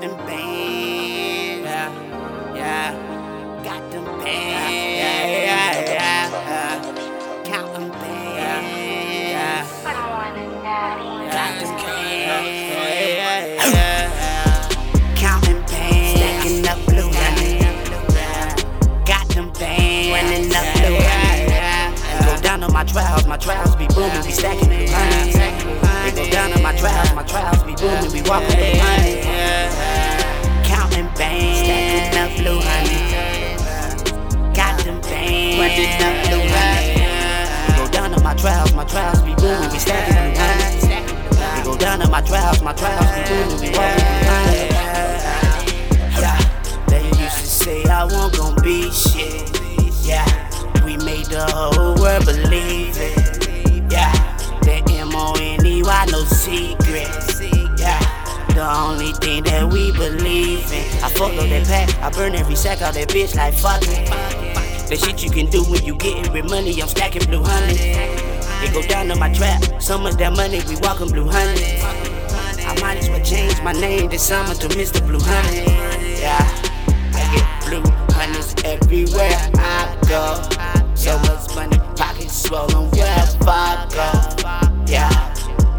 Counting bands. Yeah, yeah. Got them bands. Yeah, yeah, yeah. yeah. Counting bands. Yeah. Got them bands. Yeah, yeah. Counting bands. Stacking up blue honey. Got them bands. Running up blue honey. Go down on my trials, my trials be booming, be stacking blue honey. They go down on my trials, my trials be booming, be walking bands, running up blue honey. Go down on my trials, my trials be booming, we stacking blue honey. They go down on my trials, my trials be booming, be walking blue honey. Yeah, they used to say I won't gon' be shit. Yeah, we made the whole world believe it. Yeah, the M O N E Y, no secrets. Yeah, the only thing that we believe in. I fuck up that pack, I burn every sack out that bitch like fuck it. The shit you can do when you getting rid money, I'm stacking blue honey. It go down to my trap, so much that money, we walking blue honey. I might as well change my name this summer to Mr. Blue Honey. Yeah, I get blue honeys everywhere I go. So much money, pockets swollen wherever I go. Yeah,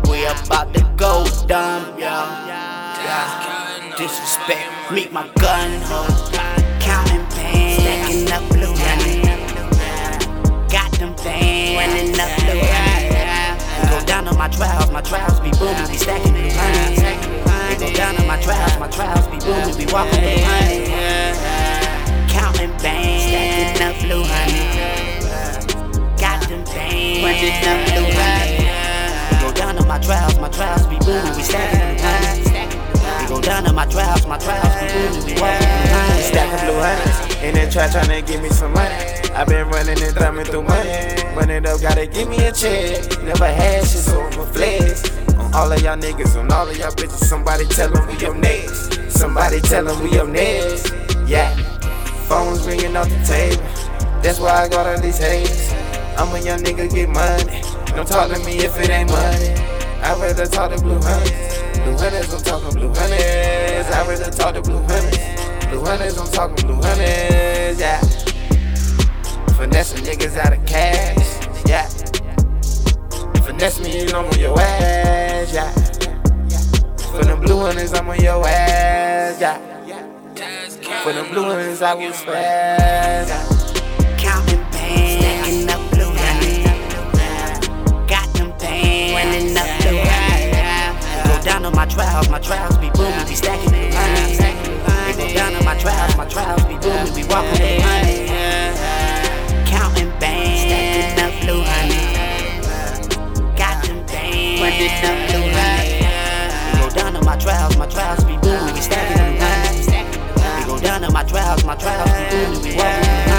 we about to go dumb, yo. Yeah, disrespect, meet my gun hoe. Counting bands, stacking up my trials, my trials be booming, be stacking blue honey. They go down on my trials, my trials be booming, be walking blue honey. Counting bands, stacking up blue honey. Got them bands, running up blue honey. Go down on my trials, my trials be booming, be stacking blue honey. They go down on my trials, my trials be booming, be walking blue honey. Stacking blue hundreds in that trap tryna give me some money. i been running and drumming through money. Running up, gotta give me a check. Never had shit, so I'ma flex. On all of y'all niggas, on all of y'all bitches, somebody tell them we up next. Somebody tell them we up next. Yeah, phones ringing off the table. That's why I got all these haters. I'm a young nigga, get money. Don't talk to me if it ain't money. I'd rather talk to blue hunters. Blue hunters, I'm talking blue hunters. I'd rather talk to blue hunters. Blue hunters, I'm talking blue hunters, yeah. Finessing niggas out of cash, yeah. Finesse me, know I'm on your ass, yeah. For them blue hunters, I'm on your ass, yeah. For them blue hunters, I will spaz, yeah. Down on my trials, my trials be booming, be stacking trials, my trials be booming, be walking blue honey. Counting bands, stacking up blue honey. Got them bands, running up blue honey. Go down on my trials, my trials be booming, be stacking blue honey. They go down on my trials, my trials be booming, walking blue honey. money,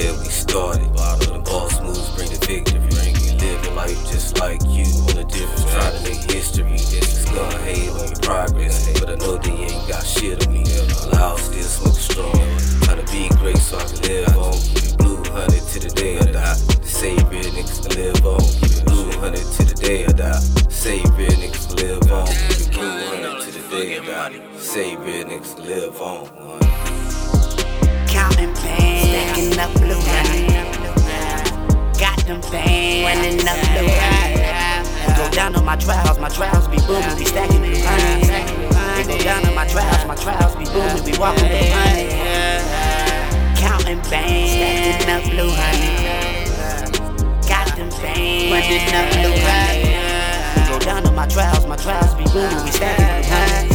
where we started. The boss moves bring the victory. We live life just like you on a different trying to make history. It's gonna hate on your progress, but I know they ain't got shit on me. Loud still smoke strong. Trying to be great so I can live on. Keep it blue honey to the day I die. Say real niggas can live on. Keep it blue honey to the day I die. Say real niggas can live on. Keep it blue honey to the day I die. Say real niggas can live on. Counting bands, trials, my trials be booming, be stacking blue honey. They go down on my trials, my trials be booming, be walking blue honey. Counting bands, stacking up blue honey. Got them bands, running up blue honey. We go down on my trials, my trials be booming, be stacking blue honey.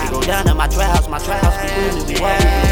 They go down on my trials, my trials be booming, be walking.